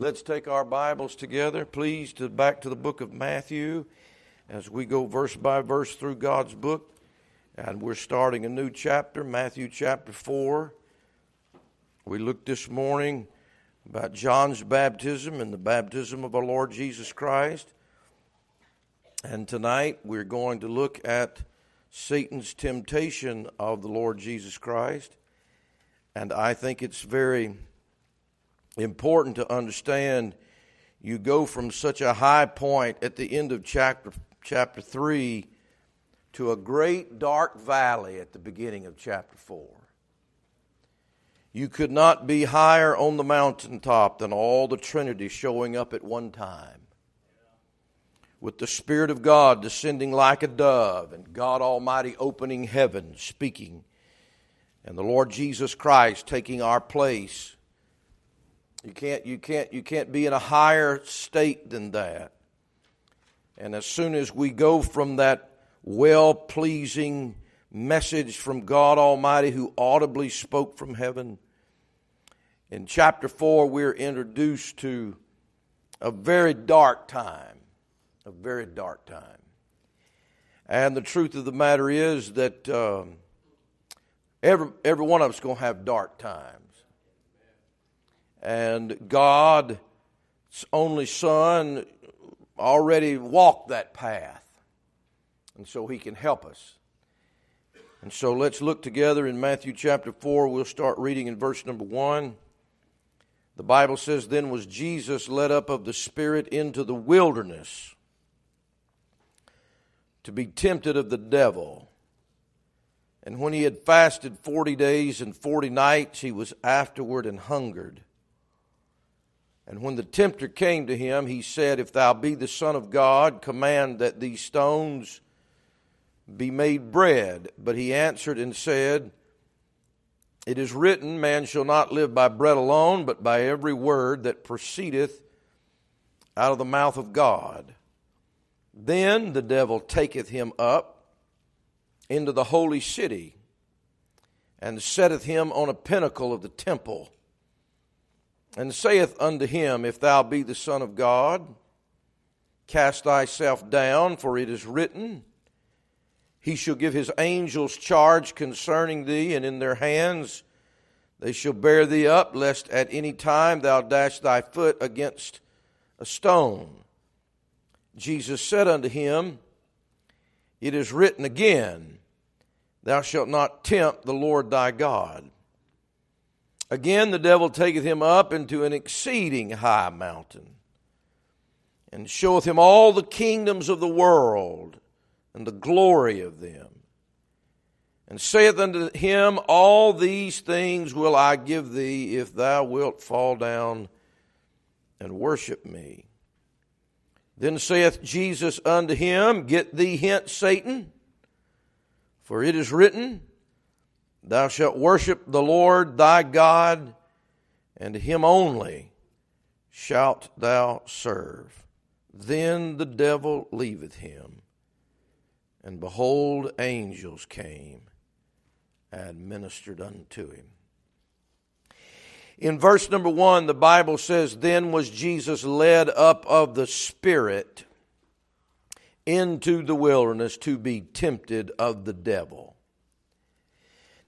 Let's take our Bibles together, please, to back to the book of Matthew as we go verse by verse through God's book. And we're starting a new chapter, Matthew chapter 4. We looked this morning about John's baptism and the baptism of our Lord Jesus Christ. And tonight we're going to look at Satan's temptation of the Lord Jesus Christ. And I think it's very important to understand you go from such a high point at the end of chapter chapter 3 to a great dark valley at the beginning of chapter 4. You could not be higher on the mountaintop than all the Trinity showing up at one time. With the Spirit of God descending like a dove, and God Almighty opening heaven, speaking, and the Lord Jesus Christ taking our place you can't, you can't, you can't be in a higher state than that. And as soon as we go from that well pleasing message from God Almighty who audibly spoke from heaven, in chapter 4, we're introduced to a very dark time. A very dark time. And the truth of the matter is that um, every, every one of us is going to have dark times. And God's only Son already walked that path. And so He can help us. And so let's look together in Matthew chapter 4. We'll start reading in verse number 1. The Bible says, Then was Jesus led up of the Spirit into the wilderness to be tempted of the devil. And when he had fasted forty days and forty nights, he was afterward and hungered. And when the tempter came to him, he said, If thou be the Son of God, command that these stones be made bread. But he answered and said, It is written, Man shall not live by bread alone, but by every word that proceedeth out of the mouth of God. Then the devil taketh him up into the holy city, and setteth him on a pinnacle of the temple and saith unto him, If thou be the Son of God, cast thyself down, for it is written, He shall give his angels charge concerning thee, and in their hands they shall bear thee up, lest at any time thou dash thy foot against a stone. Jesus said unto him, It is written again, Thou shalt not tempt the Lord thy God. Again, the devil taketh him up into an exceeding high mountain, and showeth him all the kingdoms of the world and the glory of them, and saith unto him, All these things will I give thee if thou wilt fall down and worship me. Then saith Jesus unto him, Get thee hence, Satan, for it is written, Thou shalt worship the Lord thy God, and him only shalt thou serve. Then the devil leaveth him, and behold, angels came and ministered unto him. In verse number one, the Bible says, Then was Jesus led up of the Spirit into the wilderness to be tempted of the devil.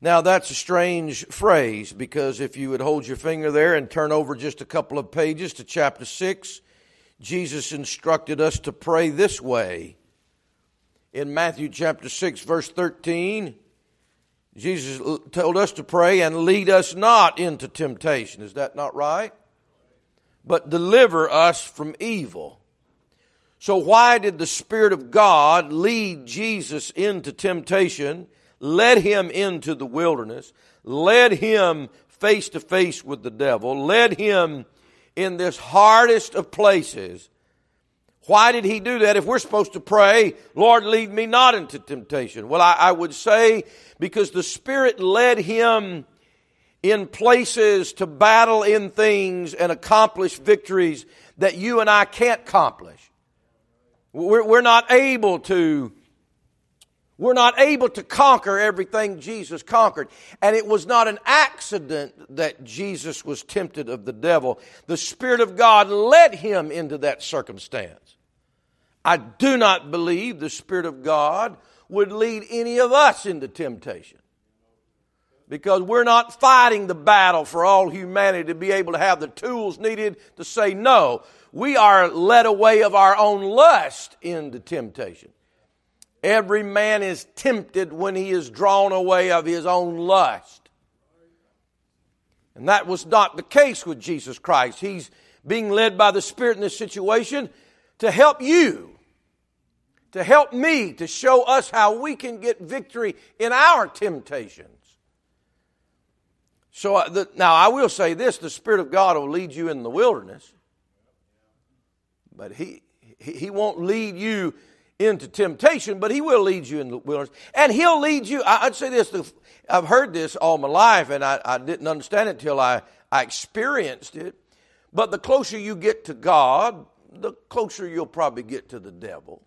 Now, that's a strange phrase because if you would hold your finger there and turn over just a couple of pages to chapter 6, Jesus instructed us to pray this way. In Matthew chapter 6, verse 13, Jesus told us to pray and lead us not into temptation. Is that not right? But deliver us from evil. So, why did the Spirit of God lead Jesus into temptation? Led him into the wilderness, led him face to face with the devil, led him in this hardest of places. Why did he do that if we're supposed to pray, Lord, lead me not into temptation? Well, I, I would say because the Spirit led him in places to battle in things and accomplish victories that you and I can't accomplish. We're, we're not able to We're not able to conquer everything Jesus conquered. And it was not an accident that Jesus was tempted of the devil. The Spirit of God led him into that circumstance. I do not believe the Spirit of God would lead any of us into temptation. Because we're not fighting the battle for all humanity to be able to have the tools needed to say no. We are led away of our own lust into temptation. Every man is tempted when he is drawn away of his own lust. And that was not the case with Jesus Christ. He's being led by the Spirit in this situation to help you, to help me, to show us how we can get victory in our temptations. So uh, the, now I will say this the Spirit of God will lead you in the wilderness, but He, He won't lead you into temptation, but He will lead you in the wilderness. And He'll lead you, I'd say this, I've heard this all my life, and I, I didn't understand it until I, I experienced it. But the closer you get to God, the closer you'll probably get to the devil.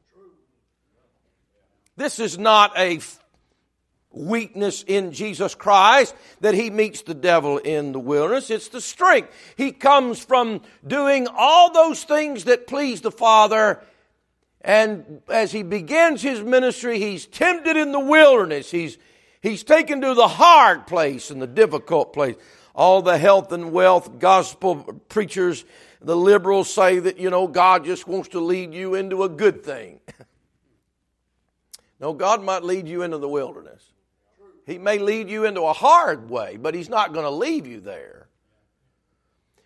This is not a weakness in Jesus Christ that he meets the devil in the wilderness. It's the strength. He comes from doing all those things that please the Father and as he begins his ministry, he's tempted in the wilderness. He's, he's taken to the hard place and the difficult place. All the health and wealth gospel preachers, the liberals say that, you know, God just wants to lead you into a good thing. no, God might lead you into the wilderness. He may lead you into a hard way, but He's not going to leave you there.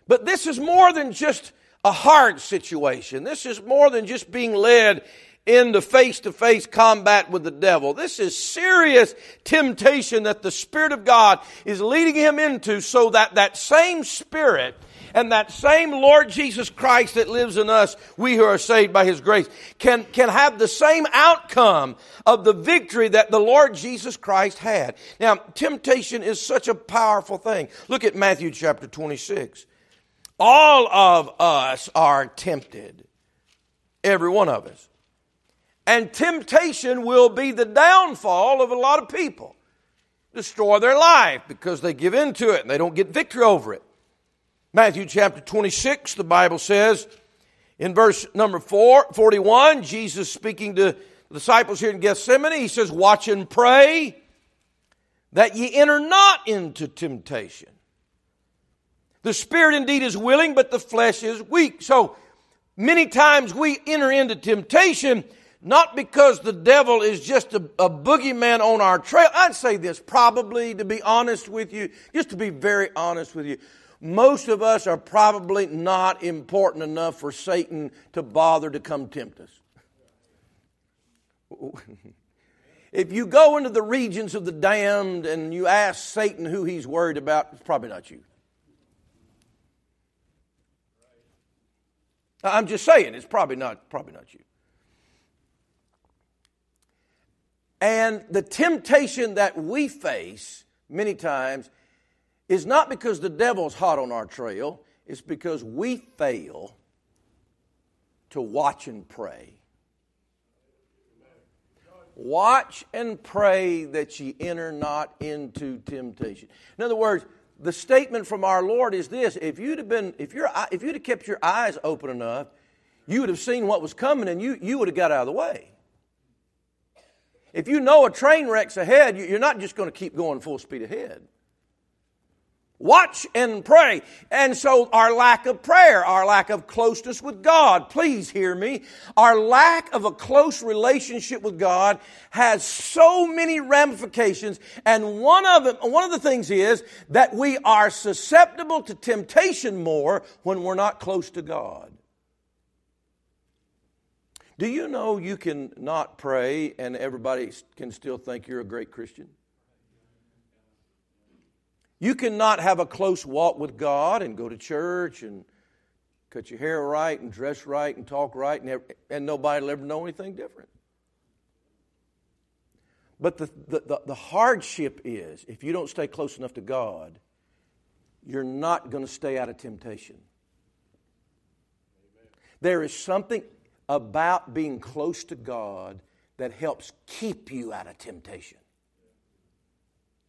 But this is more than just a hard situation. This is more than just being led into face to face combat with the devil. This is serious temptation that the Spirit of God is leading him into so that that same Spirit and that same Lord Jesus Christ that lives in us, we who are saved by His grace, can, can have the same outcome of the victory that the Lord Jesus Christ had. Now, temptation is such a powerful thing. Look at Matthew chapter 26. All of us are tempted. Every one of us. And temptation will be the downfall of a lot of people. Destroy their life because they give in to it and they don't get victory over it. Matthew chapter 26, the Bible says in verse number 4, 41, Jesus speaking to the disciples here in Gethsemane, he says, Watch and pray that ye enter not into temptation. The spirit indeed is willing, but the flesh is weak. So many times we enter into temptation not because the devil is just a, a boogeyman on our trail. I'd say this probably, to be honest with you, just to be very honest with you. Most of us are probably not important enough for Satan to bother to come tempt us. if you go into the regions of the damned and you ask Satan who he's worried about, it's probably not you. I'm just saying, it's probably not, probably not you. And the temptation that we face many times is not because the devil's hot on our trail, it's because we fail to watch and pray. Watch and pray that ye enter not into temptation. In other words, the statement from our Lord is this if you'd have been, if, you if you'd have kept your eyes open enough, you would have seen what was coming and you, you would have got out of the way. If you know a train wreck's ahead, you're not just going to keep going full speed ahead. Watch and pray. And so our lack of prayer, our lack of closeness with God, please hear me, our lack of a close relationship with God has so many ramifications. And one of them, one of the things is that we are susceptible to temptation more when we're not close to God. Do you know you can not pray and everybody can still think you're a great Christian? You cannot have a close walk with God and go to church and cut your hair right and dress right and talk right, and, and nobody will ever know anything different. But the, the, the, the hardship is if you don't stay close enough to God, you're not going to stay out of temptation. There is something about being close to God that helps keep you out of temptation.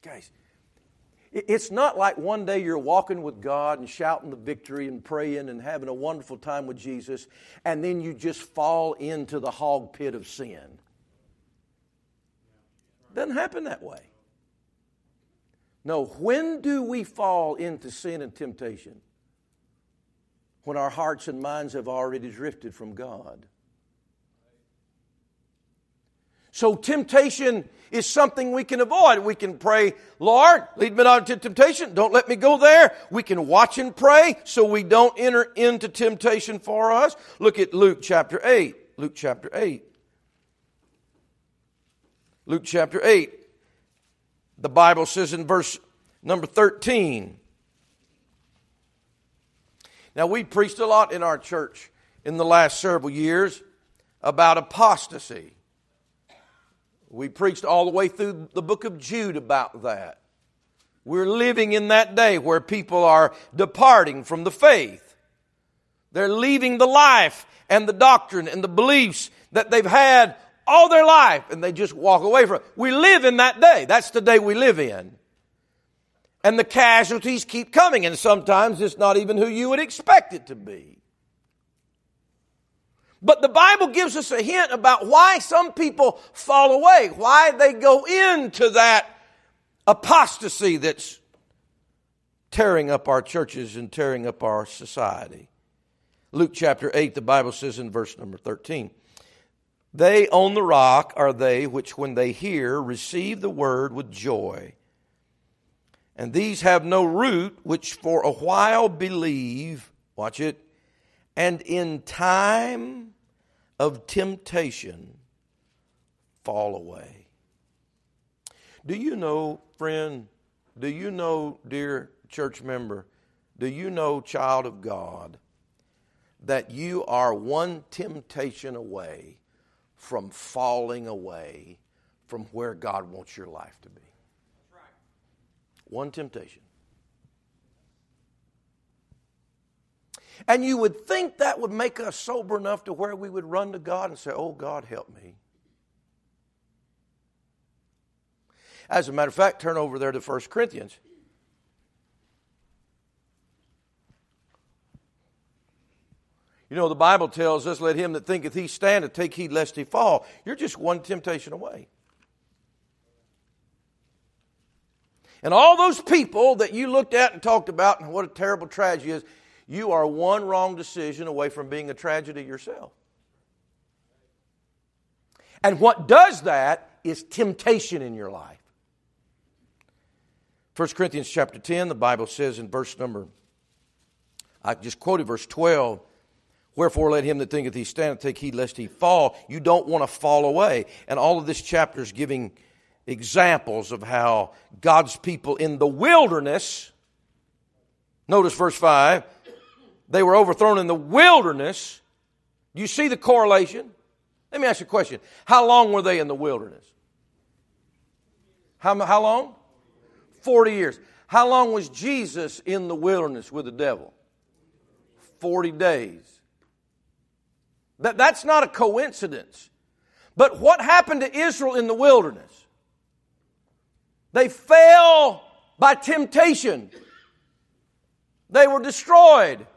Guys, it's not like one day you're walking with God and shouting the victory and praying and having a wonderful time with Jesus, and then you just fall into the hog pit of sin. Doesn't happen that way. No, when do we fall into sin and temptation? When our hearts and minds have already drifted from God. So, temptation is something we can avoid. We can pray, Lord, lead me not into temptation. Don't let me go there. We can watch and pray so we don't enter into temptation for us. Look at Luke chapter 8. Luke chapter 8. Luke chapter 8. The Bible says in verse number 13. Now, we preached a lot in our church in the last several years about apostasy. We preached all the way through the book of Jude about that. We're living in that day where people are departing from the faith. They're leaving the life and the doctrine and the beliefs that they've had all their life and they just walk away from it. We live in that day. That's the day we live in. And the casualties keep coming, and sometimes it's not even who you would expect it to be. But the Bible gives us a hint about why some people fall away, why they go into that apostasy that's tearing up our churches and tearing up our society. Luke chapter 8, the Bible says in verse number 13, They on the rock are they which, when they hear, receive the word with joy. And these have no root, which for a while believe, watch it, and in time of temptation fall away. Do you know, friend, do you know, dear church member, do you know, child of God, that you are one temptation away from falling away from where God wants your life to be? One temptation. And you would think that would make us sober enough to where we would run to God and say, Oh, God, help me. As a matter of fact, turn over there to 1 Corinthians. You know, the Bible tells us, Let him that thinketh he standeth take heed lest he fall. You're just one temptation away. And all those people that you looked at and talked about and what a terrible tragedy is, you are one wrong decision away from being a tragedy yourself. And what does that is temptation in your life. 1 Corinthians chapter 10, the Bible says in verse number, I just quoted verse 12, Wherefore let him that thinketh he standeth take heed lest he fall. You don't want to fall away. And all of this chapter is giving examples of how God's people in the wilderness, notice verse 5, they were overthrown in the wilderness. Do you see the correlation? Let me ask you a question. How long were they in the wilderness? How, how long? 40 years. How long was Jesus in the wilderness with the devil? 40 days. That, that's not a coincidence. But what happened to Israel in the wilderness? They fell by temptation. They were destroyed.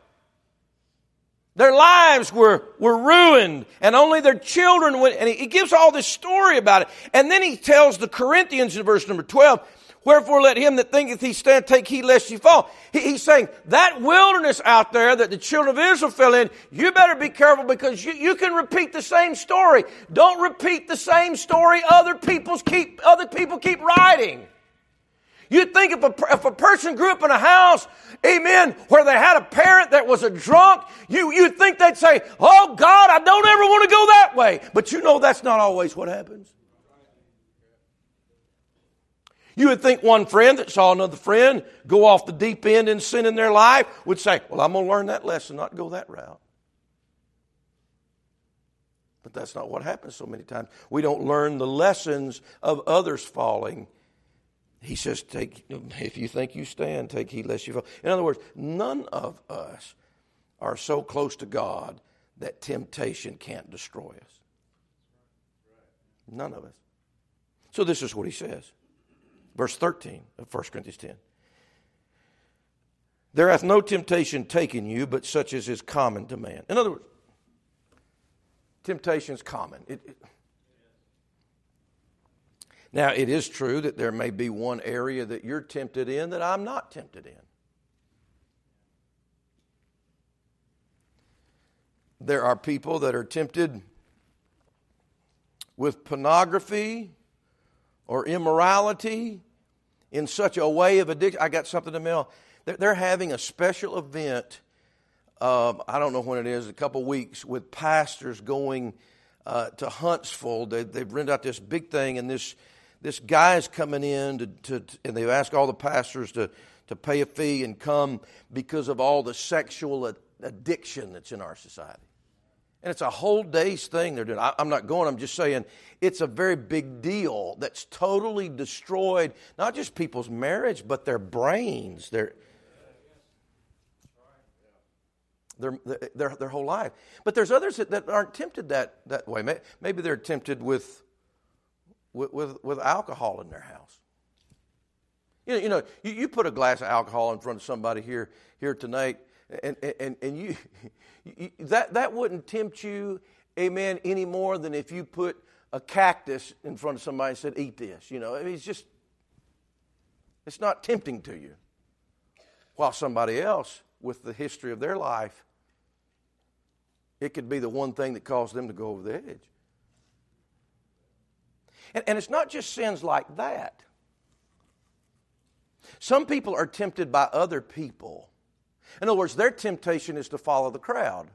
Their lives were, were ruined and only their children went, and he, he gives all this story about it. And then he tells the Corinthians in verse number 12, Wherefore let him that thinketh he stand take heed lest ye fall. He, he's saying that wilderness out there that the children of Israel fell in, you better be careful because you, you can repeat the same story. Don't repeat the same story other people's keep other people keep writing. You'd think if a, if a person grew up in a house, amen, where they had a parent that was a drunk, you, you'd think they'd say, Oh God, I don't ever want to go that way. But you know that's not always what happens. You would think one friend that saw another friend go off the deep end in sin in their life would say, Well, I'm going to learn that lesson, not go that route. But that's not what happens so many times. We don't learn the lessons of others falling he says, take, if you think you stand, take heed lest you fall. In other words, none of us are so close to God that temptation can't destroy us. None of us. So this is what he says. Verse 13 of 1 Corinthians 10. There hath no temptation taken you, but such as is common to man. In other words, temptation is common. It, it, now, it is true that there may be one area that you're tempted in that I'm not tempted in. There are people that are tempted with pornography or immorality in such a way of addiction. I got something to mail. They're having a special event. Uh, I don't know when it is, a couple weeks, with pastors going uh, to Huntsville. They, have rented out this big thing, and this this guy is coming in to, to, and they ask all the pastors to to pay a fee and come because of all the sexual addiction that's in our society. And it's a whole day's thing they're doing. I, am not going, I'm just saying it's a very big deal that's totally destroyed not just people's marriage, but their brains, their, their, their, their whole life. But there's others that, that aren't tempted that, that way. Maybe they're tempted with, with, with, with alcohol in their house. You know, you, know you, you put a glass of alcohol in front of somebody here, here tonight, and, and, and you, you, that, that wouldn't tempt you, amen, any more than if you put a cactus in front of somebody and said, eat this. You know, I mean, it's just, it's not tempting to you. While somebody else, with the history of their life, it could be the one thing that caused them to go over the edge. And, and it's not just sins like that. Some people are tempted by other people in other words, their temptation is to follow the crowd.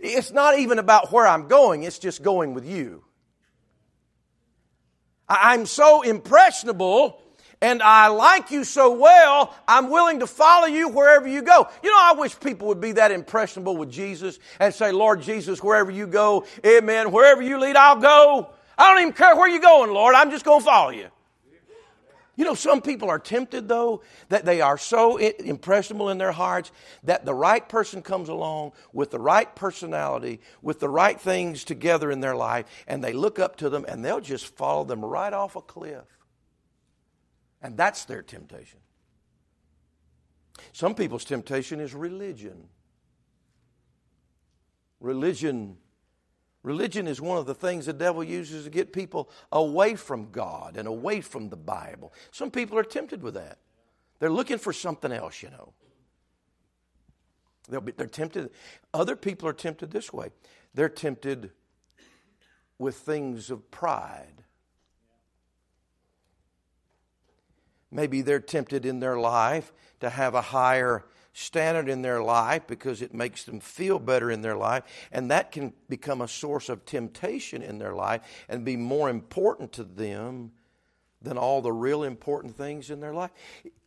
It's not even about where I'm going, it's just going with you. I'm so impressionable and I like you so well, I'm willing to follow you wherever you go. You know, I wish people would be that impressionable with Jesus and say, Lord Jesus, wherever you go, amen, wherever you lead, I'll go. I don't even care where you're going, Lord, I'm just going to follow you. You know, some people are tempted, though, that they are so impressionable in their hearts that the right person comes along with the right personality, with the right things together in their life, and they look up to them and they'll just follow them right off a cliff. And that's their temptation. Some people's temptation is religion. Religion Religion is one of the things the devil uses to get people away from God and away from the Bible. Some people are tempted with that. They're looking for something else, you know. Be, they're tempted. Other people are tempted this way. They're tempted with things of pride. Maybe they're tempted in their life to have a higher standard in their life because it makes them feel better in their life. And that can become a source of temptation in their life and be more important to them than all the real important things in their life.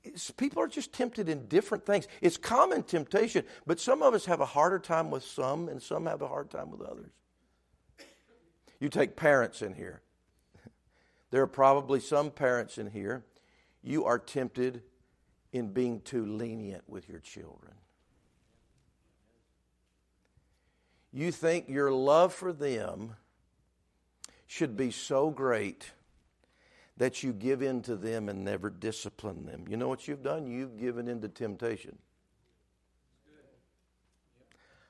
It's, people are just tempted in different things. It's common temptation, but some of us have a harder time with some and some have a hard time with others. You take parents in here. There are probably some parents in here. You are tempted in being too lenient with your children. You think your love for them should be so great that you give in to them and never discipline them. You know what you've done? You've given in to temptation.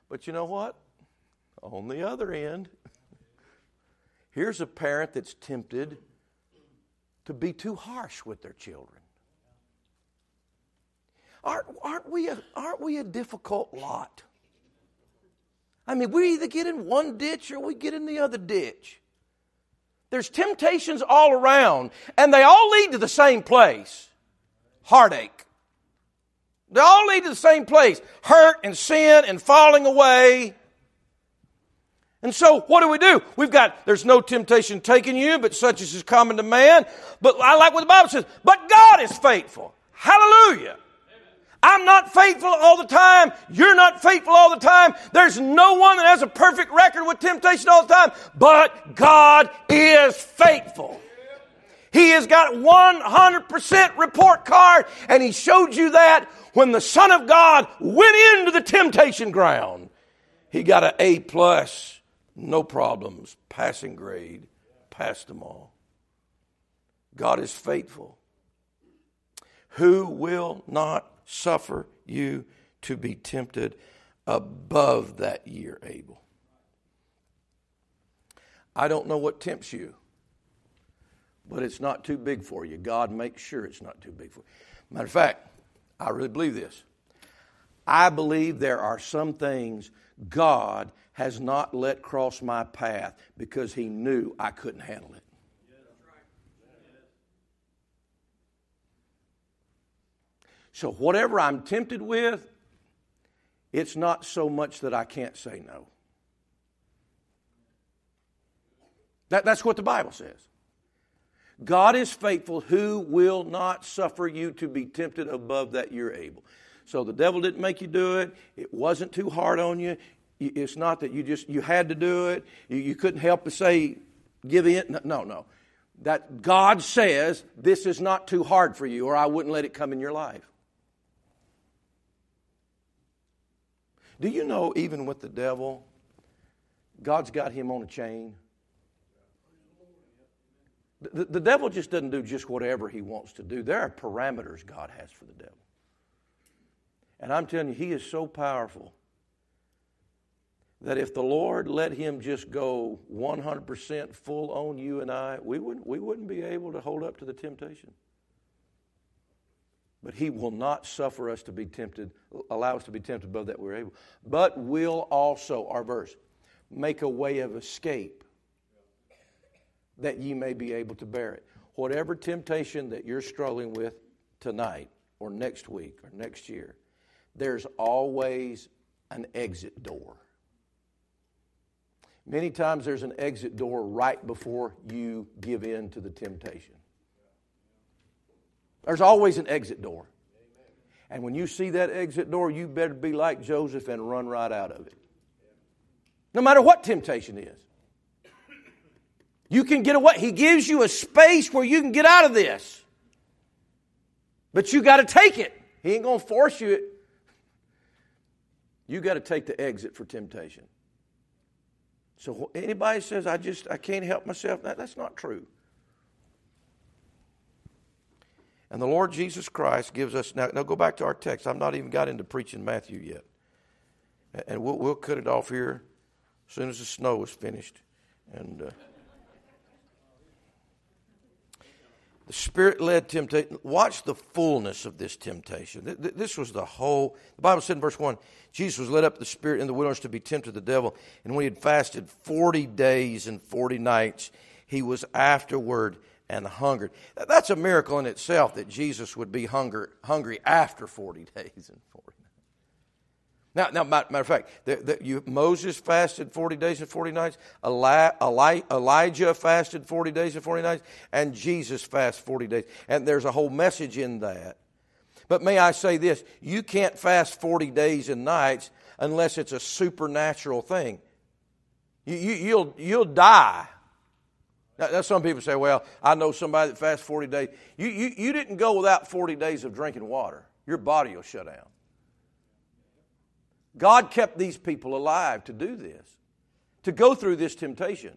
But you know what? On the other end, here's a parent that's tempted to be too harsh with their children. Aren't, aren't, we a, aren't we a difficult lot? I mean, we either get in one ditch or we get in the other ditch. There's temptations all around, and they all lead to the same place heartache. They all lead to the same place hurt and sin and falling away. And so, what do we do? We've got, there's no temptation taking you, but such as is common to man. But I like what the Bible says, but God is faithful. Hallelujah. I'm not faithful all the time. You're not faithful all the time. There's no one that has a perfect record with temptation all the time. But God is faithful. He has got 100% report card, and He showed you that when the Son of God went into the temptation ground. He got an A plus, no problems, passing grade. passed them all. God is faithful, who will not suffer you to be tempted above that year able. I don't know what tempts you, but it's not too big for you. God makes sure it's not too big for you. Matter of fact, I really believe this. I believe there are some things God has not let cross my path because He knew I couldn't handle it. So, whatever I'm tempted with, it's not so much that I can't say no. That, that's what the Bible says. God is faithful who will not suffer you to be tempted above that you're able. So the devil didn't make you do it. It wasn't too hard on you. It's not that you just you had to do it. You, you couldn't help but say give in. No, no. That God says this is not too hard for you or I wouldn't let it come in your life. Do you know, even with the devil, God's got him on a chain? The, the devil just doesn't do just whatever he wants to do. There are parameters God has for the devil. And I'm telling you, he is so powerful that if the Lord let him just go 100% full on you and I, we wouldn't, we wouldn't be able to hold up to the temptation. But he will not suffer us to be tempted, allow us to be tempted above that we're able, but will also, our verse, make a way of escape that ye may be able to bear it. Whatever temptation that you're struggling with tonight or next week or next year, there's always an exit door. Many times there's an exit door right before you give in to the temptation. There's always an exit door. And when you see that exit door, you better be like Joseph and run right out of it. No matter what temptation is. You can get away. He gives you a space where you can get out of this. But you got to take it. He ain't going to force you. You got to take the exit for temptation. So anybody says I just I can't help myself, that, that's not true. And the Lord Jesus Christ gives us now. Now go back to our text. I've not even got into preaching Matthew yet, and we'll we'll cut it off here as soon as the snow is finished, and. Uh, the spirit led temptation. Watch the fullness of this temptation. This was the whole. The Bible said in verse 1 Jesus was led up the spirit in the wilderness to be tempted the devil. And when he had fasted 40 days and 40 nights, he was afterward and hungered. That's a miracle in itself that Jesus would be hunger, hungry after 40 days and 40 nights. Now, now matter of fact, the, the, you, Moses fasted 40 days and 40 nights, Eli, Eli, Elijah fasted 40 days and 40 nights, and Jesus fasted 40 days. And there's a whole message in that. But may I say this you can't fast 40 days and nights unless it's a supernatural thing. You, you, you'll, you'll die now, some people say, well, I know somebody that fasts 40 days. You, you, you didn't go without 40 days of drinking water. Your body will shut down. God kept these people alive to do this, to go through this temptation.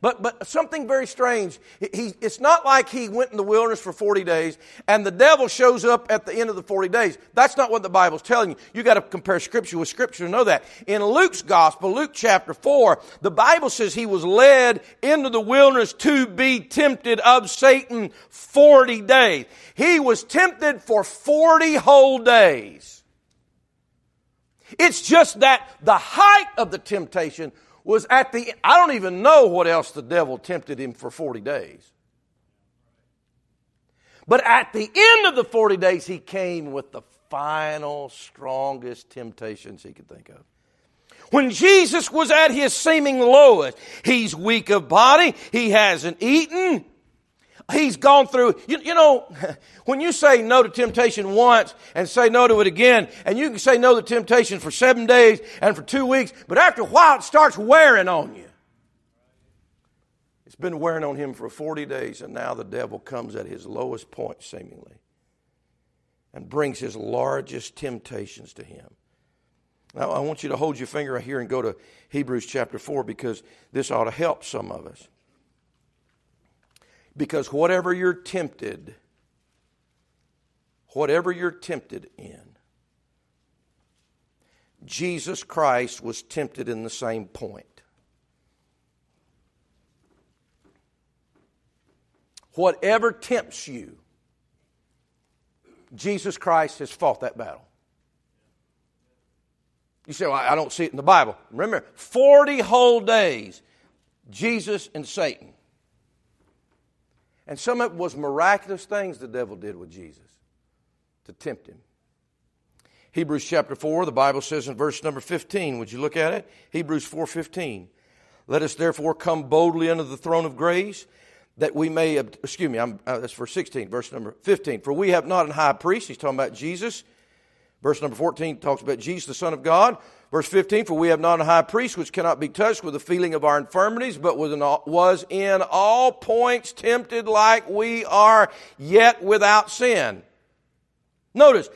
But, but something very strange. He, it's not like he went in the wilderness for 40 days and the devil shows up at the end of the 40 days. That's not what the Bible's telling you. You got to compare Scripture with Scripture to know that. In Luke's Gospel, Luke chapter 4, the Bible says he was led into the wilderness to be tempted of Satan 40 days. He was tempted for 40 whole days. It's just that the height of the temptation was at the, I don't even know what else the devil tempted him for 40 days. But at the end of the 40 days, he came with the final, strongest temptations he could think of. When Jesus was at his seeming lowest, he's weak of body, he hasn't eaten, He's gone through, you, you, know, when you say no to temptation once and say no to it again, and you can say no to temptation for seven days and for two weeks, but after a while it starts wearing on you. It's been wearing on him for 40 days, and now the devil comes at his lowest point, seemingly, and brings his largest temptations to him. Now, I want you to hold your finger right here and go to Hebrews chapter 4 because this ought to help some of us. Because whatever you're tempted, whatever you're tempted in, Jesus Christ was tempted in the same point. Whatever tempts you, Jesus Christ has fought that battle. You say, well, I don't see it in the Bible. Remember, 40 whole days, Jesus and Satan. And some of it was miraculous things the devil did with Jesus to tempt him. Hebrews chapter 4, the Bible says in verse number 15, would you look at it? Hebrews 4:15. Let us therefore come boldly unto the throne of grace that we may, excuse me, I'm, uh, that's verse 16, verse number 15. For we have not an high priest, he's talking about Jesus. Verse number 14 talks about Jesus, the Son of God. Verse 15, for we have not a high priest which cannot be touched with the feeling of our infirmities, but was in all points tempted like we are, yet without sin. Notice,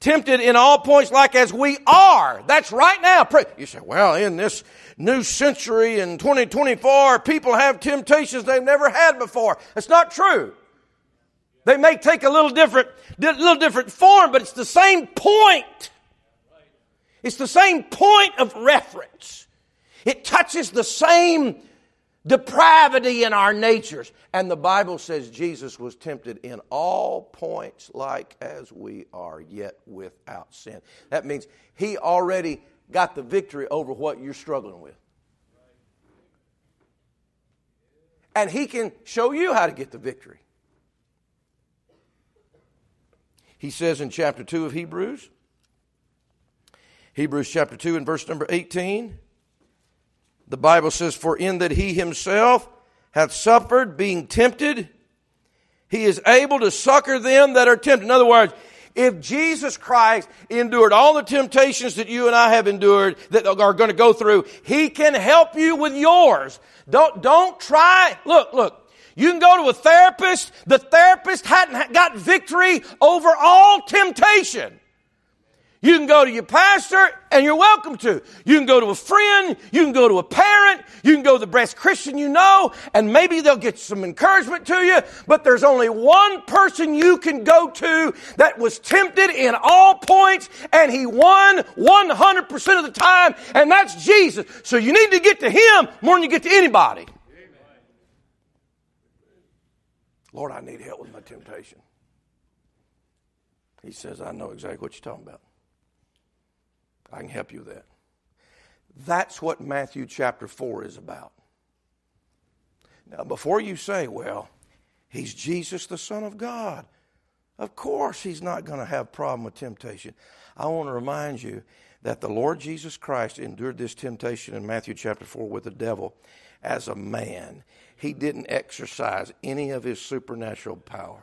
tempted in all points like as we are. That's right now. You say, well, in this new century in 2024, people have temptations they've never had before. It's not true. They may take a little different, little different form, but it's the same point. It's the same point of reference. It touches the same depravity in our natures. And the Bible says Jesus was tempted in all points like as we are, yet without sin. That means he already got the victory over what you're struggling with. And he can show you how to get the victory. He says in chapter 2 of Hebrews, Hebrews chapter 2 and verse number 18, the Bible says, For in that he himself hath suffered being tempted, he is able to succor them that are tempted. In other words, if Jesus Christ endured all the temptations that you and I have endured that are going to go through, He can help you with yours. Don't, don't try. Look, look. You can go to a therapist. The therapist hadn't got victory over all temptation. You can go to your pastor, and you're welcome to. You can go to a friend, you can go to a parent, you can go to the best Christian you know, and maybe they'll get some encouragement to you, but there's only one person you can go to that was tempted in all points, and he won 100% of the time, and that's Jesus. So you need to get to him more than you get to anybody. Lord, I need help with my temptation. He says, I know exactly what you're talking about. I can help you with that. That's what Matthew chapter 4 is about. Now, before you say, well, he's Jesus, the Son of God, of course he's not going to have problem with temptation. I want to remind you that the Lord Jesus Christ endured this temptation in Matthew chapter 4 with the devil as a man. He didn't exercise any of his supernatural power.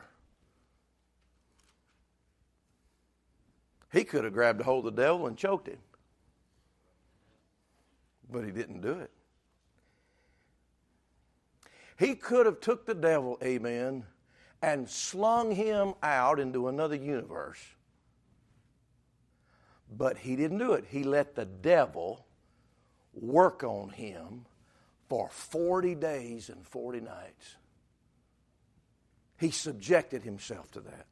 He could have grabbed a hold of the devil and choked him. But he didn't do it. He could have took the devil, amen, and slung him out into another universe. But he didn't do it. He let the devil work on him for 40 days and 40 nights. He subjected himself to that.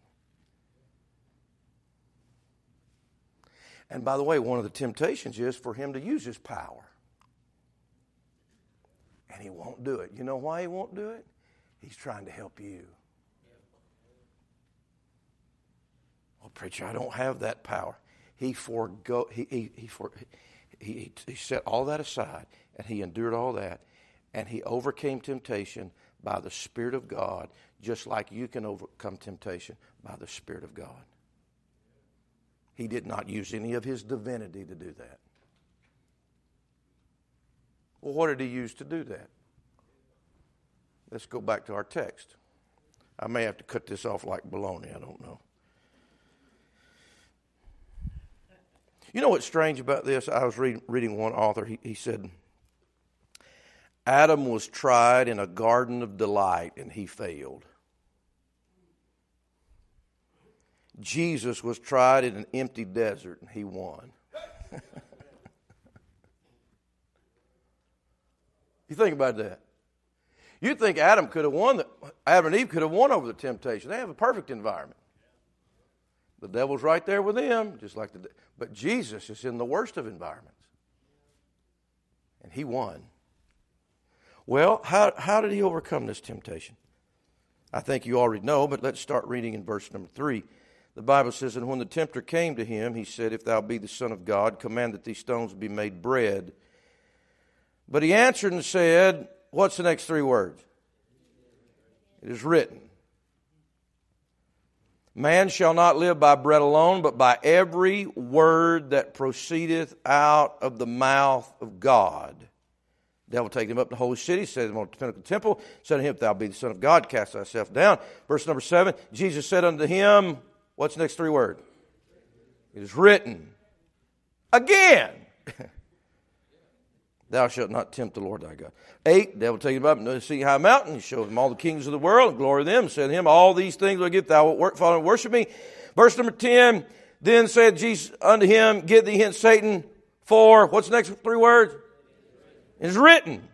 And by the way, one of the temptations is for him to use his power. And he won't do it. You know why he won't do it? He's trying to help you. Well, preacher, I don't have that power. He forego he he he, for, he, he set all that aside and he endured all that and he overcame temptation by the Spirit of God, just like you can overcome temptation by the Spirit of God. He did not use any of his divinity to do that. Well, what did he use to do that? Let's go back to our text. I may have to cut this off like baloney, I don't know. You know what's strange about this? I was reading, reading one author, he, he said, Adam was tried in a garden of delight and he failed. Jesus was tried in an empty desert and he won. you think about that. You think Adam could have won, the, Adam and Eve could have won over the temptation. They have a perfect environment. The devil's right there with them, just like the. But Jesus is in the worst of environments, and he won. Well, how how did he overcome this temptation? I think you already know, but let's start reading in verse number three. The Bible says, And when the tempter came to him, he said, If thou be the Son of God, command that these stones be made bread. But he answered and said, What's the next three words? It is written. Man shall not live by bread alone, but by every word that proceedeth out of the mouth of God. Devil take him up to the holy city, set him on the pinnacle temple, said to him, If thou be the Son of God, cast thyself down. Verse number seven, Jesus said unto him, What's next three word? It is written. Again. Thou shalt not tempt the Lord thy God. Eight, the devil take him up the sea high mountain. He showed him all the kings of the world, and glory them. Said to him, All these things will give thou work, follow and worship me. Verse number 10, then said Jesus unto him, Get thee hence, Satan, for, what's the next three words? Is written.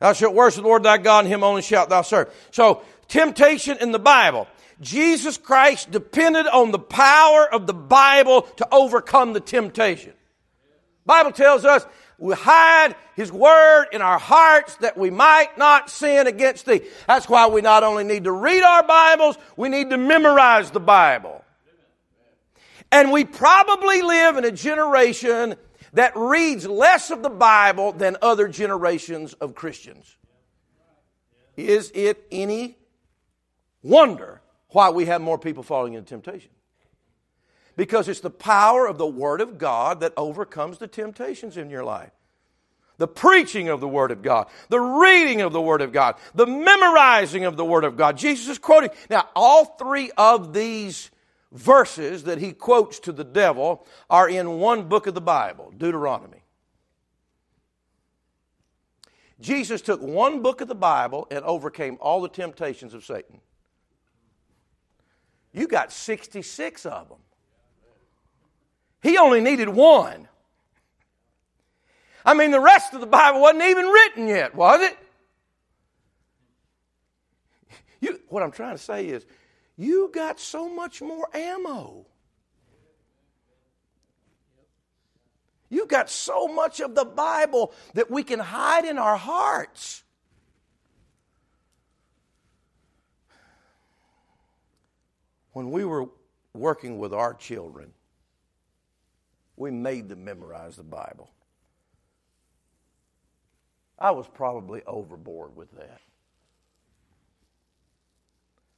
Thou shalt worship the Lord thy God, and him only shalt thou serve. So, temptation in the Bible. Jesus Christ depended on the power of the Bible to overcome the temptation. Bible tells us we hide His Word in our hearts that we might not sin against Thee. That's why we not only need to read our Bibles, we need to memorize the Bible. And we probably live in a generation that reads less of the Bible than other generations of Christians. Is it any wonder why we have more people falling into temptation? Because it's the power of the Word of God that overcomes the temptations in your life. The preaching of the Word of God, the reading of the Word of God, the memorizing of the Word of God. Jesus is quoting. Now, all three of these verses that he quotes to the devil are in one book of the Bible, Deuteronomy. Jesus took one book of the Bible and overcame all the temptations of Satan. You got 66 of them. He only needed one. I mean, the rest of the Bible wasn't even written yet, was it? You, what I'm trying to say is, you got so much more ammo. You've got so much of the Bible that we can hide in our hearts. When we were working with our children, we made them memorize the Bible. I was probably overboard with that.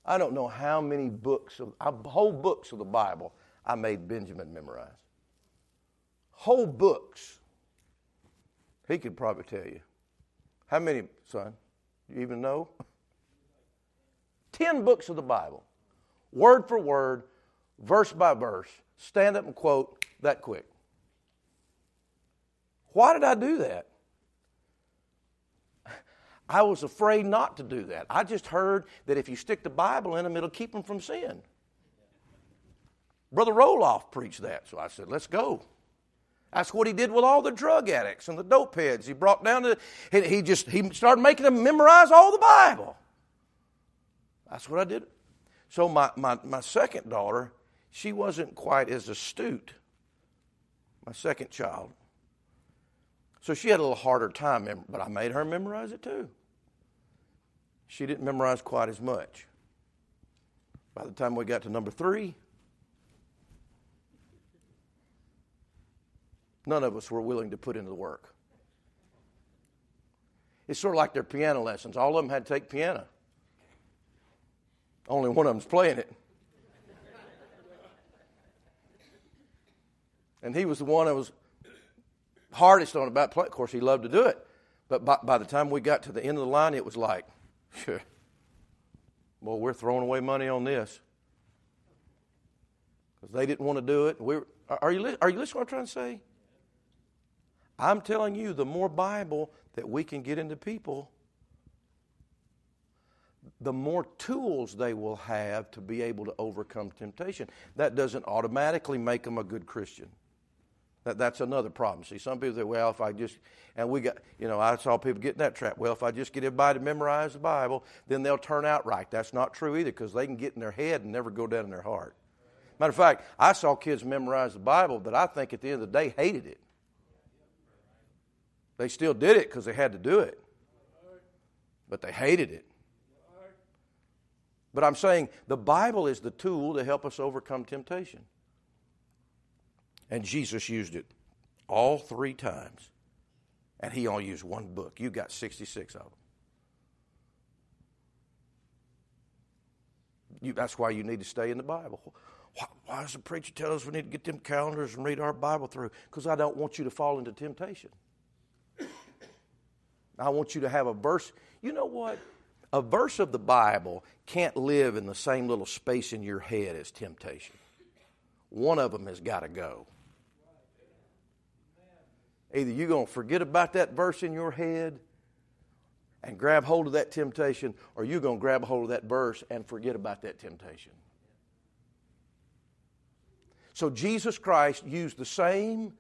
I don't know how many books of whole books of the Bible I made Benjamin memorize. Whole books. He could probably tell you. How many, son? You even know? Ten books of the Bible, word for word, verse by verse, stand up and quote that quick. Why did I do that? I was afraid not to do that. I just heard that if you stick the Bible in them, it'll keep them from sin. Brother Roloff preached that, so I said, let's go. That's what he did with all the drug addicts and the dope heads. He brought down the, he just, he started making them memorize all the Bible. That's what I did. So my, my, my second daughter, she wasn't quite as astute. My second child. So she had a little harder time, but I made her memorize it too. She didn't memorize quite as much. By the time we got to number three, none of us were willing to put in the work. It's sort of like their piano lessons. All of them had to take piano. Only one of them's playing it. And he was the one that was hardest on about play. Of course, he loved to do it. But by, by, the time we got to the end of the line, it was like, sure, well, we're throwing away money on this. Because they didn't want to do it. We are, you, are you listening to what I'm trying to say? I'm telling you, the more Bible that we can get into people, the more tools they will have to be able to overcome temptation. That doesn't automatically make them a good Christian. That, that's another problem. See, some people say, well, if I just, and we got, you know, I saw people get in that trap. Well, if I just get everybody to memorize the Bible, then they'll turn out right. That's not true either because they can get in their head and never go down in their heart. Matter of fact, I saw kids memorize the Bible that I think at the end of the day hated it. They still did it because they had to do it, but they hated it. But I'm saying the Bible is the tool to help us overcome temptation. And Jesus used it all three times. And he only used one book. You got 66 of them. You, that's why you need to stay in the Bible. Why, why, does the preacher tell us we need to get them calendars and read our Bible through? Because I don't want you to fall into temptation. I want you to have a verse. You know what? A verse of the Bible can't live in the same little space in your head as temptation. One of them has got to go. Either you're going to forget about that verse in your head and grab hold of that temptation, or you're going to grab hold of that verse and forget about that temptation. So Jesus Christ used the same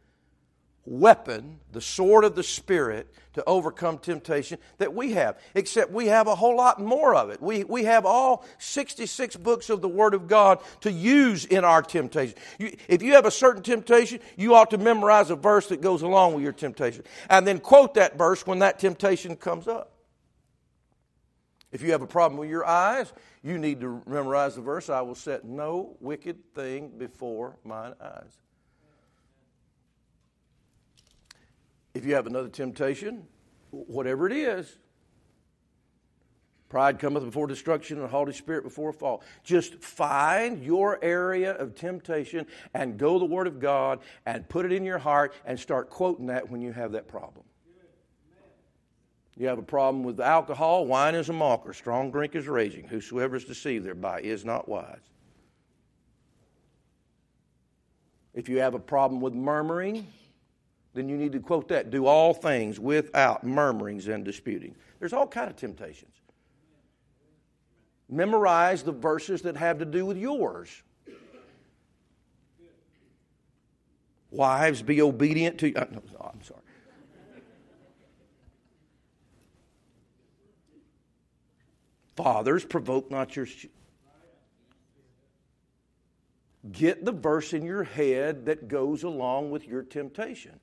weapon, the sword of the Spirit, to overcome temptation that we have. Except we have a whole lot more of it. We, we have all 66 books of the Word of God to use in our temptation. You, if you have a certain temptation, you ought to memorize a verse that goes along with your temptation. And then quote that verse when that temptation comes up. If you have a problem with your eyes, you need to memorize the verse I will set no wicked thing before mine eyes. If you have another temptation, whatever it is, pride cometh before destruction and a haughty spirit before a fall. Just find your area of temptation and go the Word of God and put it in your heart and start quoting that when you have that problem. You have a problem with alcohol, wine is a mocker, strong drink is raging. Whosoever is deceived thereby is not wise. If you have a problem with murmuring, then you need to quote that do all things without murmurings and disputing. There's all kind of temptations. Memorize the verses that have to do with yours. Wives be obedient to uh, no, i'm sorry. Fathers provoke not your get the verse in your head that goes along with your temptation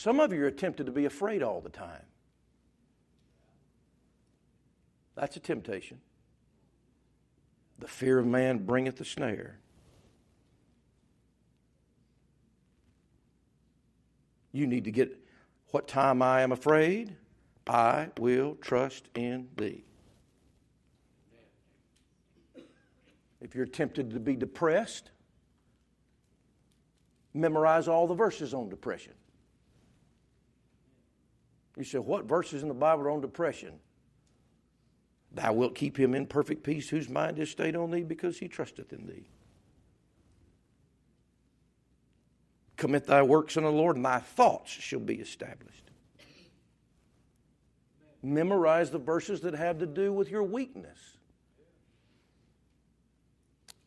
Some of you are tempted to be afraid all the time. That's a temptation. The fear of man bringeth the snare. You need to get what time I am afraid, I will trust in thee. If you're tempted to be depressed, memorize all the verses on depression. You say, what verses in the Bible are on depression? Thou wilt keep him in perfect peace whose mind is stayed on thee because he trusteth in thee. Commit thy works unto the Lord, and thy thoughts shall be established. Memorize the verses that have to do with your weakness.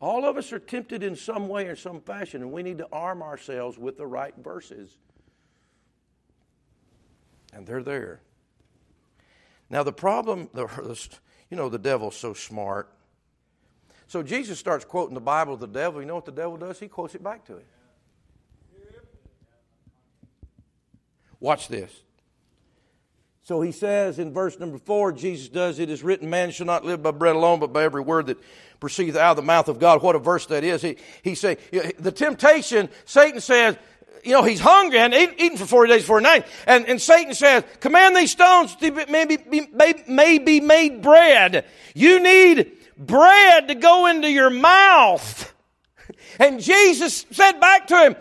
All of us are tempted in some way or some fashion, and we need to arm ourselves with the right verses and they're there. Now, the problem, you know, the devil's so smart. So Jesus starts quoting the Bible to the devil. You know what the devil does? He quotes it back to him. Watch this. So he says in verse number four, Jesus does, It is written, man shall not live by bread alone, but by every word that proceedeth out of the mouth of God. What a verse that is. He, he say, the temptation, Satan says, you know, he's hungry and eating for 40 days, 40 nights. And, and Satan says, command these stones to maybe be, may be made bread. You need bread to go into your mouth. And Jesus said back to him,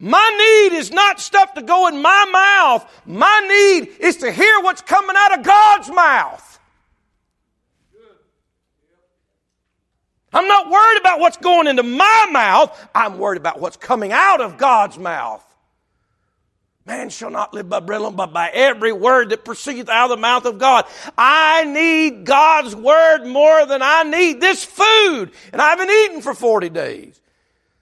my need is not stuff to go in my mouth. My need is to hear what's coming out of God's mouth. I'm not worried about what's going into my mouth. I'm worried about what's coming out of God's mouth. Man shall not live by bread alone, but by every word that proceedeth out of the mouth of God. I need God's word more than I need this food. And I haven't eaten for 40 days.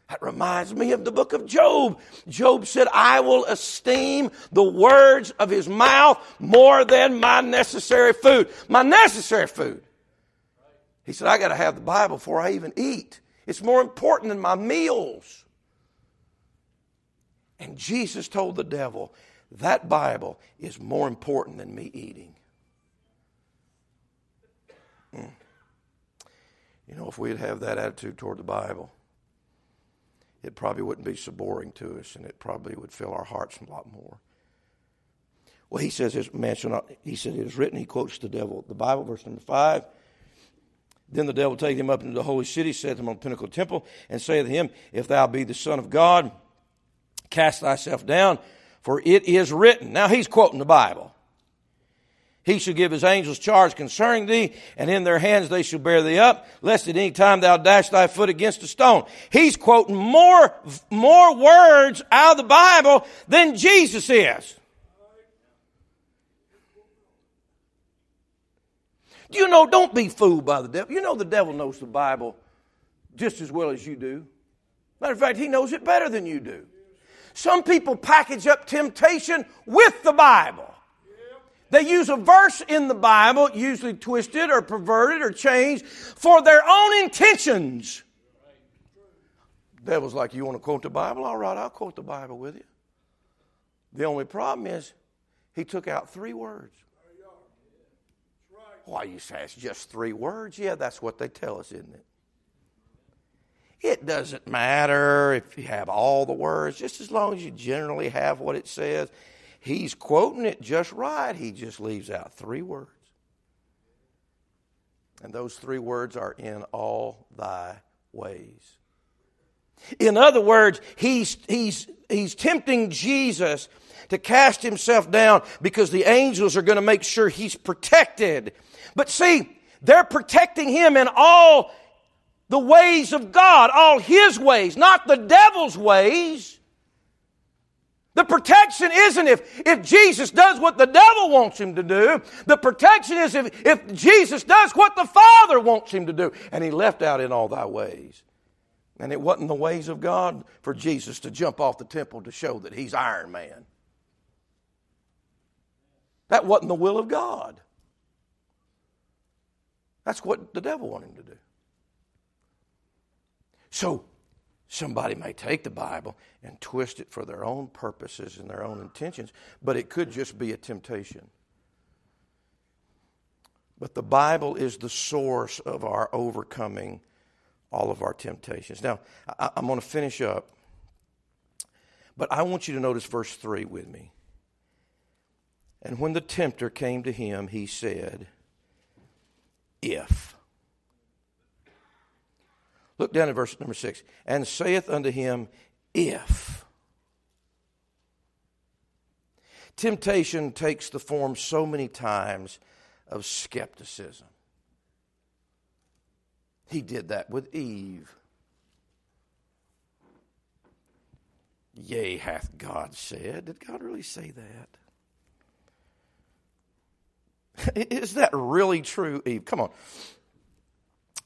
That reminds me of the book of Job. Job said, I will esteem the words of his mouth more than my necessary food. My necessary food. He said, I got to have the Bible before I even eat. It's more important than my meals. And Jesus told the devil, that Bible is more important than me eating. Mm. You know, if we'd have that attitude toward the Bible, it probably wouldn't be so boring to us and it probably would fill our hearts a lot more. Well, he says, his man shall not, he said, it is written, he quotes the devil, the Bible, verse number five. Then the devil take him up into the holy city, set him on the pinnacle temple, and saith to him, If thou be the Son of God, Cast thyself down, for it is written. Now he's quoting the Bible. He shall give his angels charge concerning thee, and in their hands they shall bear thee up, lest at any time thou dash thy foot against a stone. He's quoting more, more words out of the Bible than Jesus is. You know, don't be fooled by the devil. You know the devil knows the Bible just as well as you do. Matter of fact, he knows it better than you do. Some people package up temptation with the Bible. They use a verse in the Bible, usually twisted or perverted or changed, for their own intentions. Devil's like, You want to quote the Bible? All right, I'll quote the Bible with you. The only problem is he took out three words. Why, you say it's just three words? Yeah, that's what they tell us, isn't it? It doesn't matter if you have all the words, just as long as you generally have what it says. He's quoting it just right. He just leaves out three words. And those three words are in all thy ways. In other words, he's, he's, he's tempting Jesus to cast himself down because the angels are going to make sure he's protected. But see, they're protecting him in all the ways of God, all His ways, not the devil's ways. The protection isn't if, if Jesus does what the devil wants him to do. The protection is if, if Jesus does what the Father wants him to do. And he left out in all thy ways. And it wasn't the ways of God for Jesus to jump off the temple to show that he's Iron Man. That wasn't the will of God. That's what the devil wanted him to do. So, somebody may take the Bible and twist it for their own purposes and their own intentions, but it could just be a temptation. But the Bible is the source of our overcoming all of our temptations. Now, I, am going to finish up, but I want you to notice verse 3 with me. And when the tempter came to him, he said, If. Look down at verse number six. And saith unto him, If. Temptation takes the form so many times of skepticism. He did that with Eve. Yea, hath God said. Did God really say that? Is that really true, Eve? Come on.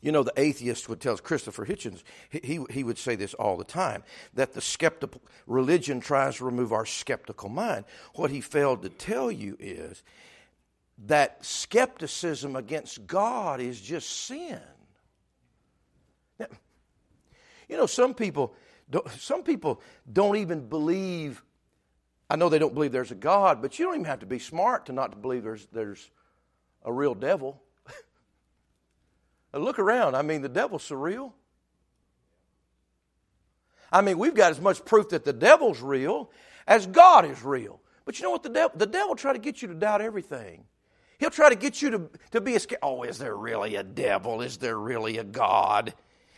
You know, the atheist would tell Christopher Hitchens, he, he would say this all the time, that the skeptical religion tries to remove our skeptical mind. What he failed to tell you is that skepticism against God is just sin. Now, you know, some people, some people don't even believe. I know they don't believe there's a God, but you don't even have to be smart to not to believe there's, there's a real devil. Look around. I mean, the devil's surreal. I mean, we've got as much proof that the devil's real as God is real. But you know what? The devil, the devil try to get you to doubt everything. He'll try to get you to, to be a scared. Oh, is there really a devil? Is there really a God?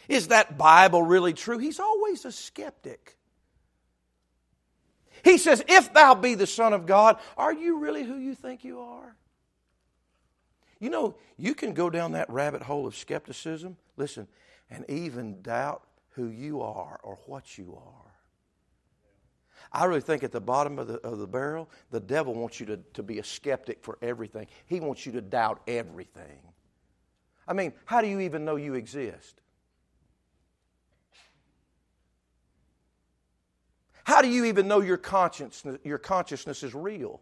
Is that Bible really true? He's always a skeptic. He says, If thou be the Son of God, are you really who you think you are? You know, you can go down that rabbit hole of skepticism, listen, and even doubt who you are or what you are. I really think at the bottom of the, of the barrel, the devil wants you to, to be a skeptic for everything. He wants you to doubt everything. I mean, how do you even know you exist? How do you even know your consciousness, your consciousness is real?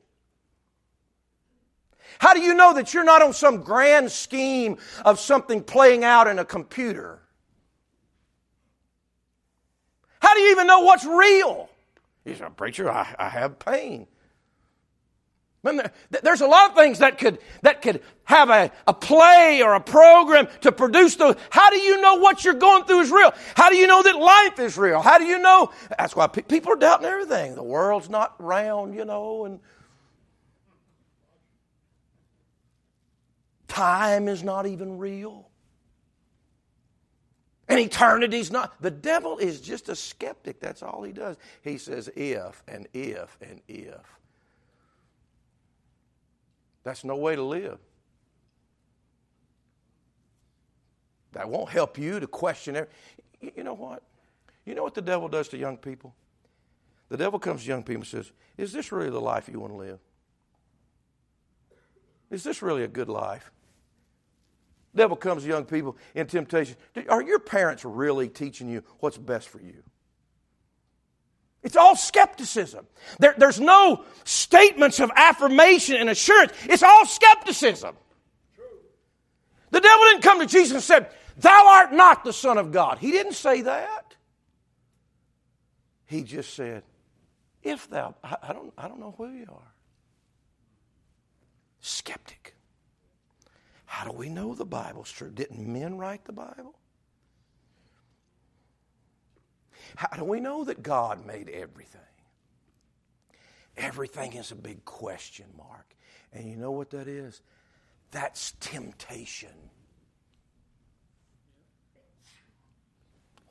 How do you know that you're not on some grand scheme of something playing out in a computer? How do you even know what's real? He said, Preacher, I, I have pain. There's a lot of things that could, that could have a, a play or a program to produce those. How do you know what you're going through is real? How do you know that life is real? How do you know? That's why pe- people are doubting everything. The world's not round, you know, and time is not even real. And eternity's not. The devil is just a skeptic. That's all he does. He says if and if and if. That's no way to live. That won't help you to question it. You know what? You know what the devil does to young people? The devil comes to young people and says, Is this really the life you want to live? Is this really a good life? Devil comes to young people in temptation. Are your parents really teaching you what's best for you? It's all skepticism. There, there's no statements of affirmation and assurance. It's all skepticism. The devil didn't come to Jesus and said, Thou art not the Son of God. He didn't say that. He just said, If thou, I, I don't, I don't know who you are. Skeptic. How do we know the Bible's true? Didn't men write the Bible? How do we know that God made everything? Everything is a big question mark. And you know what that is? That's temptation.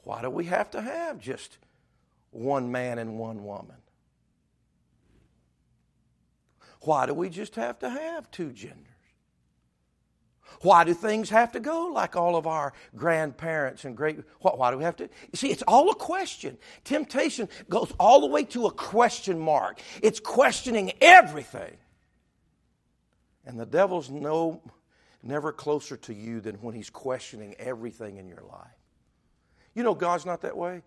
Why do we have to have just one man and one woman? Why do we just have to have two genders? Why do things have to go like all of our grandparents and great? Why do we have to? See, it's all a question. Temptation goes all the way to a question mark. It's questioning everything. And the devil's no, never closer to you than when he's questioning everything in your life. You know, God's not that way.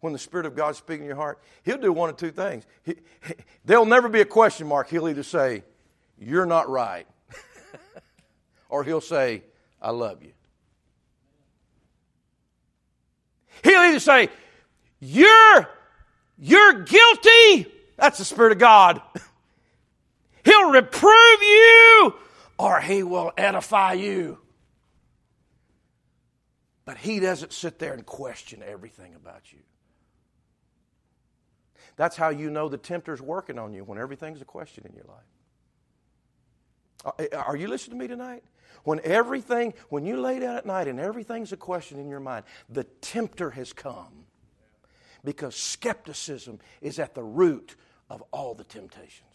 When the Spirit of God's speaking in your heart, He'll do one of two things. He, he, there'll never be a question mark. He'll either say, You're not right, or he'll say, I love you. He'll either say, You're, you're guilty. That's the Spirit of God. He'll reprove you, or he will edify you. But he doesn't sit there and question everything about you. That's how you know the tempter's working on you when everything's a question in your life. Uh, are you listening to me tonight? When everything, when you lay down at night and everything's a question in your mind, the tempter has come. Because skepticism is at the root of all the temptations.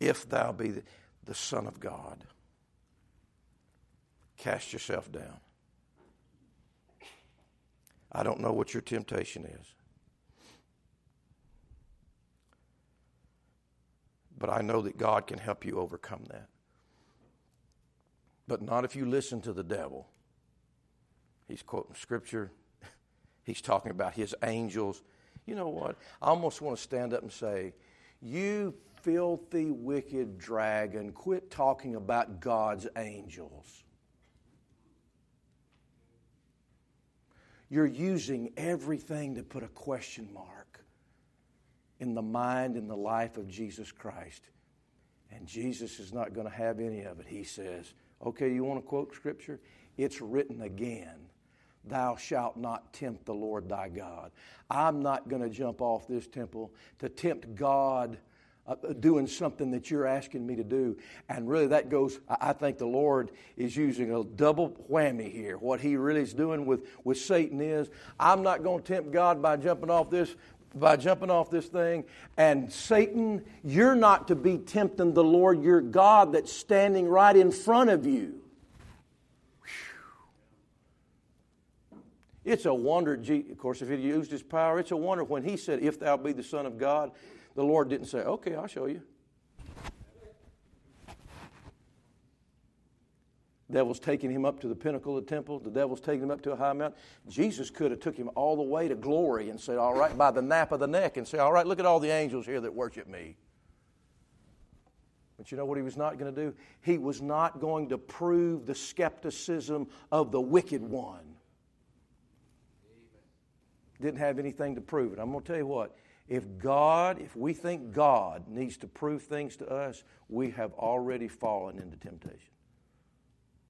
If thou be the, Son of God, cast yourself down. I don't know what your temptation is. But I know that God can help you overcome that. But not if you listen to the devil. He's quoting scripture, he's talking about his angels. You know what? I almost want to stand up and say, You filthy, wicked dragon, quit talking about God's angels. You're using everything to put a question mark in the mind and the life of Jesus Christ. And Jesus is not going to have any of it. He says, Okay, you want to quote scripture? It's written again. Thou shalt not tempt the Lord thy God. I'm not going to jump off this temple to tempt God uh, doing something that you're asking me to do. And really, that goes, I think the Lord is using a double whammy here. What He really is doing with, with Satan is, I'm not going to tempt God by jumping off this by jumping off this thing. And Satan, you're not to be tempting the Lord your God that's standing right in front of you. It's a wonder, of course, if he used his power, it's a wonder when he said, If thou be the Son of God, the Lord didn't say, Okay, I'll show you. Devil's taking him up to the pinnacle of the temple. The devil's taking him up to a high mountain. Jesus could have took him all the way to glory and said, all right, by the nape of the neck and say, all right, look at all the angels here that worship me. But you know what he was not going to do? He was not going to prove the skepticism of the wicked one. Didn't have anything to prove it. I'm going to tell you what. If God, if we think God needs to prove things to us, we have already fallen into temptation.